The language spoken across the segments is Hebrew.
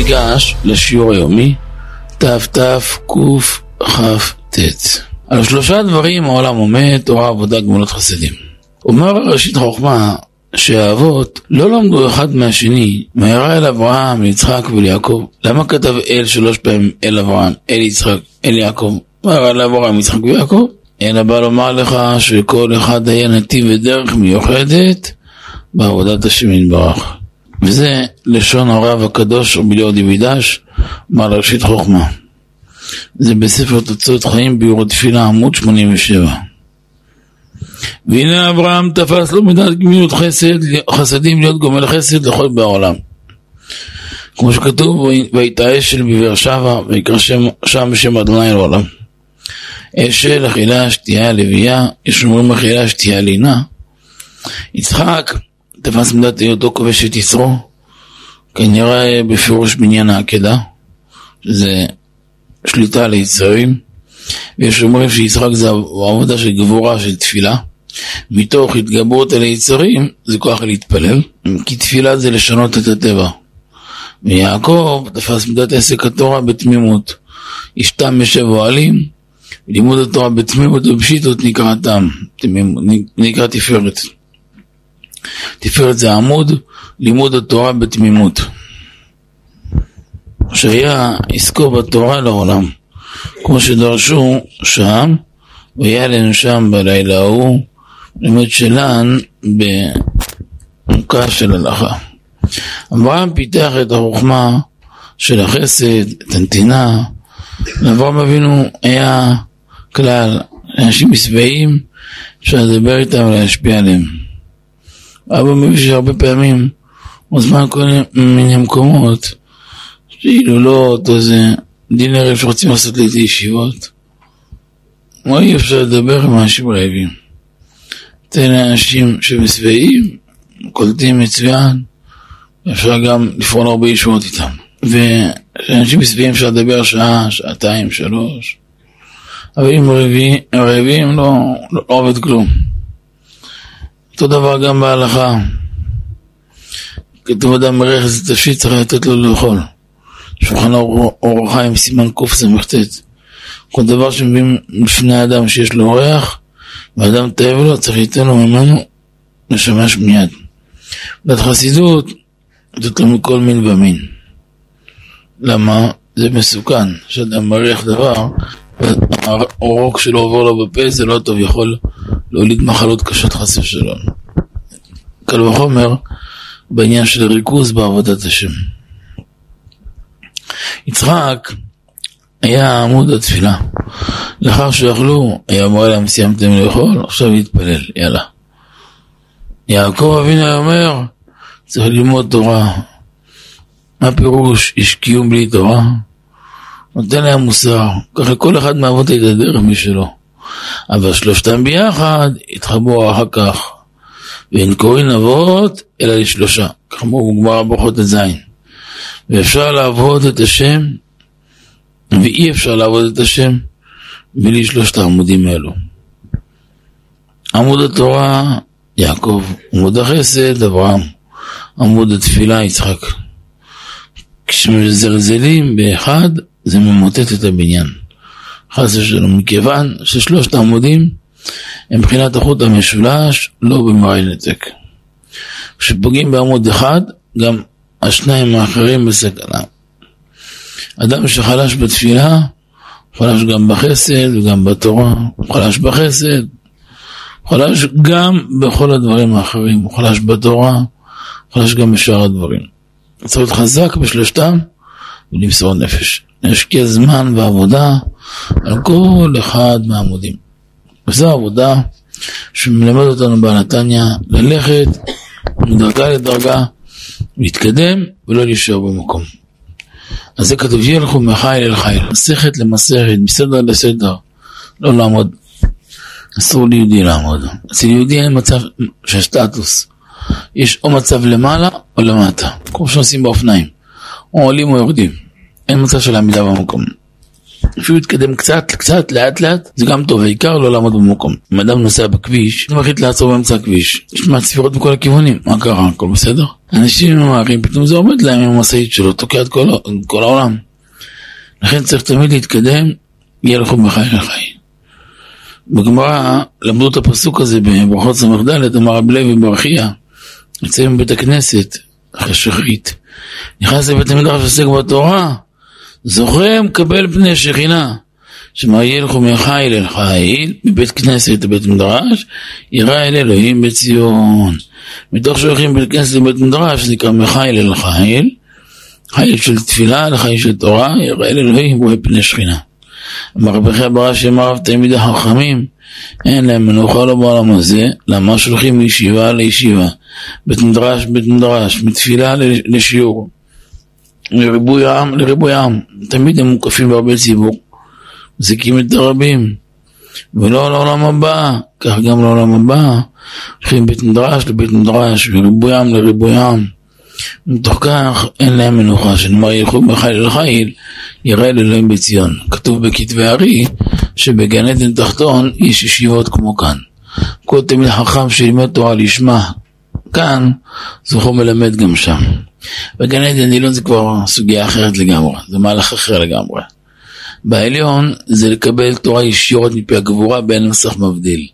ניגש לשיעור היומי תתקכ"ט. על שלושה דברים העולם עומד, תורה, עבודה, גמולות חסדים. אומר ראשית חוכמה שהאבות לא למדו אחד מהשני, מהרה אל אברהם, ליצחק וליעקב. למה כתב אל שלוש פעמים אל אברהם, אל יצחק, אל יעקב? מהרה אל אברהם, יצחק ויעקב? אלא בא לומר לך שכל אחד היה נתיב ודרך מיוחדת בעבודת השם יתברך. וזה לשון הרב הקדוש רבי ליאור דיווידש, מעל ראשית חוכמה. זה בספר תוצאות חיים ביור התפילה עמוד 87. והנה אברהם תפס לו מידת גמילות חסד, חסדים להיות גומל חסד לכל בעולם. כמו שכתוב, ויתאשל בבאר שבע, ויקרא שם בשם אדוני לעולם. אשל, אכילה, שתייה, לביאה, יש אומרים אכילה, שתייה, לינה. יצחק תפס מידת היותו כובש את יצרו, כנראה בפירוש בניין העקדה, שזה שליטה על יצרים, ויש אומרים שיצחק זה עבודה של גבורה של תפילה, מתוך התגברות על היצרים זה כוח להתפלל, כי תפילה זה לשנות את הטבע. ויעקב תפס מידת עסק התורה בתמימות, אשתם ישב אוהלים, לימוד התורה בתמימות ובשיטות נקרא תם, נקרא תפארת. תפארת זה עמוד, לימוד התורה בתמימות. שהיה עסקו בתורה לעולם, כמו שדרשו שם, והיה לנו שם בלילה ההוא, לימוד שלן בעמקה של הלכה. אברהם פיתח את החוכמה של החסד, את הנתינה, ואברהם אבינו היה כלל, אנשים שבעים, אפשר לדבר איתם ולהשפיע עליהם. אבא מביא שהרבה פעמים מוזמן כל מיני מקומות שהילולות או איזה דינרים שרוצים לעשות לי את הישיבות. מה אי אפשר לדבר עם אנשים רעבים? תן לאנשים שמשבעים, קולטים מצוין, אפשר גם לפעול הרבה ישועות איתם. וכשאנשים משבעים אפשר לדבר שעה, שעתיים, שלוש. אבל אם רעבים, רעבים לא, לא, לא עובד כלום. אותו דבר גם בהלכה. כתוב אדם מרכז את תפשיט צריך לתת לו לאכול. שולחן אור החיים סימן קס"ט. כל דבר שמביאים בפני האדם שיש לו אורח ואדם תאב לו צריך לתת לו ממנו לשמש מיד. דת חסידות לתת לו מכל מין ומין. למה? זה מסוכן, שאדם מריח דבר והאורוק שלו עובר לו בפה זה לא טוב, יכול להוליד מחלות קשות חס ושלום. קל וחומר בעניין של ריכוז בעבודת השם. יצחק היה עמוד התפילה. לאחר שאכלו, היה אמר להם סיימתם לאכול, עכשיו להתפלל, יאללה. יעקב אבינו היה אומר, צריך ללמוד תורה. מה פירוש איש קיום בלי תורה? נותן להם מוסר, ככה כל אחד מעבוד את הדרך משלו. אבל שלושתם ביחד התחברו אחר כך. ואין קוראים אבות אלא לשלושה, כמו בגמרא ברכות ט"ז. ואפשר לעבוד את השם, ואי אפשר לעבוד את השם בלי שלושת העמודים האלו. עמוד התורה, יעקב, עמוד החסד, אברהם, עמוד התפילה, יצחק. כשמזלזלים באחד, זה ממוטט את הבניין. חס ושלום, מכיוון ששלושת העמודים הם מבחינת החוט המשולש, לא במראי נתק. כשפוגעים בעמוד אחד, גם השניים האחרים בסכנה. אדם שחלש בתפילה, חלש גם בחסד וגם בתורה, חלש בחסד, חלש גם בכל הדברים האחרים, הוא חלש בתורה, חלש גם בשאר הדברים. צריך להיות חזק בשלושתם ולמסור נפש. להשקיע זמן ועבודה על כל אחד מהעמודים. וזו עבודה שמלמד אותנו בנתניה ללכת מדרגה לדרגה, להתקדם ולא להישאר במקום. אז זה כתוב ילכו מחיל אל חיל, מסכת למסכת, מסדר לסדר, לא לעמוד. אסור ליהודי לעמוד. אצל יהודי אין מצב של סטטוס. יש או מצב למעלה או למטה, כמו שעושים באופניים. או עולים או יורדים. אין מצב של עמידה במקום. אפילו יתקדם קצת, קצת, לאט לאט, זה גם טוב, העיקר לא לעמוד במקום. אם אדם נוסע בכביש, הוא מחליט לעצור באמצע הכביש, יש מעט ספירות מכל הכיוונים, מה קרה? הכל בסדר? אנשים ממהרים, פתאום זה עומד להם עם המשאית שלו, תוקע את כל, כל העולם. לכן צריך תמיד להתקדם, ילכו מחי לחי. בגמרא למדו את הפסוק הזה בברכות ס"ד, אמר רב לוי ברכיה, יוצא מבית הכנסת, אחרי שחרית, נכנס לבית המדרש ועוסק בתורה, זוכה מקבל פני שכינה. שמא ילכו מחיל אל חיל, מבית כנסת לבית מדרש, ירא אל אלוהים בציון. מתוך שהולכים בית כנסת לבית מדרש, נקרא מחיל אל חיל, חיל של תפילה לחיל של תורה, ירא אל אלוהים רואה פני שכינה. אמר רבי חייא ברש"י אמר רב תלמידי חכמים, אין להם מנוחה לא בעולם הזה, למה שולחים מישיבה לישיבה, בית מדרש בית מדרש, מתפילה לשיעור. לריבוי העם, לריבוי העם. תמיד הם מוקפים בהרבה ציבור. מזיקים את הרבים. ולא לעולם הבא, כך גם לעולם הבא. הולכים בית מדרש לבית מדרש, וריבוי עם לריבוי עם. מתוך כך אין להם מנוחה, שנאמר ילכו מחיל אל חיל, יראה אלוהים בציון. כתוב בכתבי הארי, שבגן עדן תחתון יש ישיבות כמו כאן. כל תלמיד חכם שלימד תורה לשמה כאן, זוכו מלמד גם שם. בגן עדן עליון זה כבר סוגיה אחרת לגמרי, זה מהלך אחר לגמרי. בעליון זה לקבל תורה ישירות מפי הגבורה באין מסך מבדיל.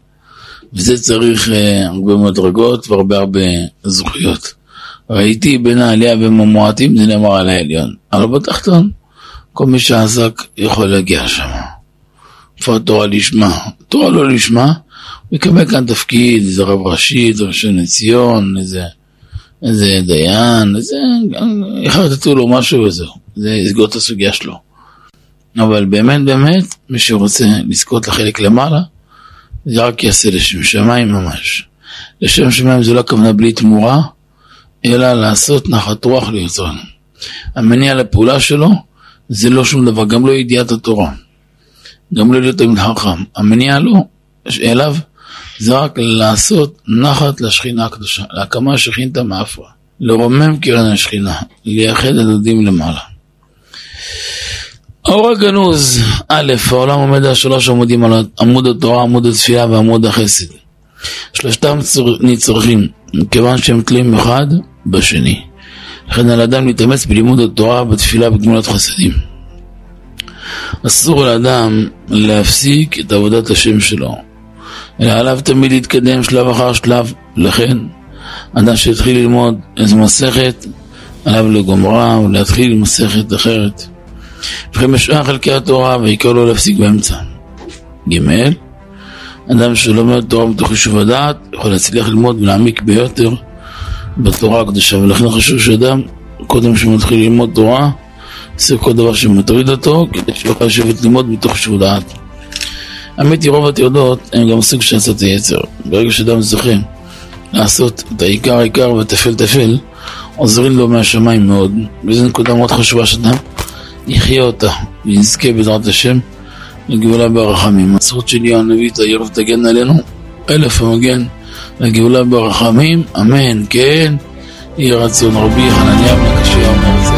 וזה צריך אה, הרבה מדרגות והרבה הרבה זכויות. ראיתי בין העלייה ובין המועטים, זה נאמר על העליון. אבל בתחתון, כל מי שעסק יכול להגיע שם. איפה התורה לשמה? תורה לא לשמה, הוא יקבל כאן תפקיד, איזה רב ראשי, איזה ראשון לציון, איזה איזה דיין, איזה... יחרטטו לו משהו וזהו, זה יסגור את הסוגיה שלו. אבל באמת באמת, מי שרוצה לזכות לחלק למעלה, זה רק יעשה לשם שמיים ממש. לשם שמיים זה לא הכוונה בלי תמורה, אלא לעשות נחת רוח ליוצרנו. המניע לפעולה שלו זה לא שום דבר, גם לא ידיעת התורה. גם לא להיות תמיד חכם. המניע לו, אליו, זה רק לעשות נחת לשכינה הקדושה, להקמה שכינתה מאפרה, לרומם קרן השכינה, לייחד הדודים למעלה. האור הגנוז, א', העולם עומד על שלוש עמודים, על עמוד התורה, עמוד התפילה ועמוד החסד. שלושתם נצרכים, מכיוון שהם תלויים אחד בשני. לכן על אדם להתאמץ בלימוד התורה, בתפילה, בגמילות חסדים. אסור לאדם להפסיק את עבודת השם שלו, אלא עליו תמיד להתקדם שלב אחר שלב. לכן, אדם שהתחיל ללמוד איזו מסכת, עליו לגומרה ולהתחיל עם מסכת אחרת. וכן בשאר חלקי התורה, ויקרא לו להפסיק באמצע. ג. אדם שלומד תורה מתוך יישוב הדעת, יכול להצליח ללמוד ולהעמיק ביותר בתורה הקדושה, ולכן חשוב שאדם, קודם שהוא מתחיל ללמוד תורה, עושה כל דבר שמטריד אותו, כדי שיוכל לשבת ללמוד מתוך יישוב דעת. האמת היא רוב התיעודות הם גם סוג של עצות היצר. ברגע שאדם זוכה לעשות את העיקר העיקר והטפל טפל, עוזרים לו מהשמיים מאוד. וזו נקודה מאוד חשובה שאדם יחיה אותה ויזכה בעזרת השם לגאולה ברחמים. הזכות שלי הנביא תאיר ותגן עלינו, אלף המגן לגאולה ברחמים, אמן, כן, יהי רצון רבי חנניה בן הקשיא אומר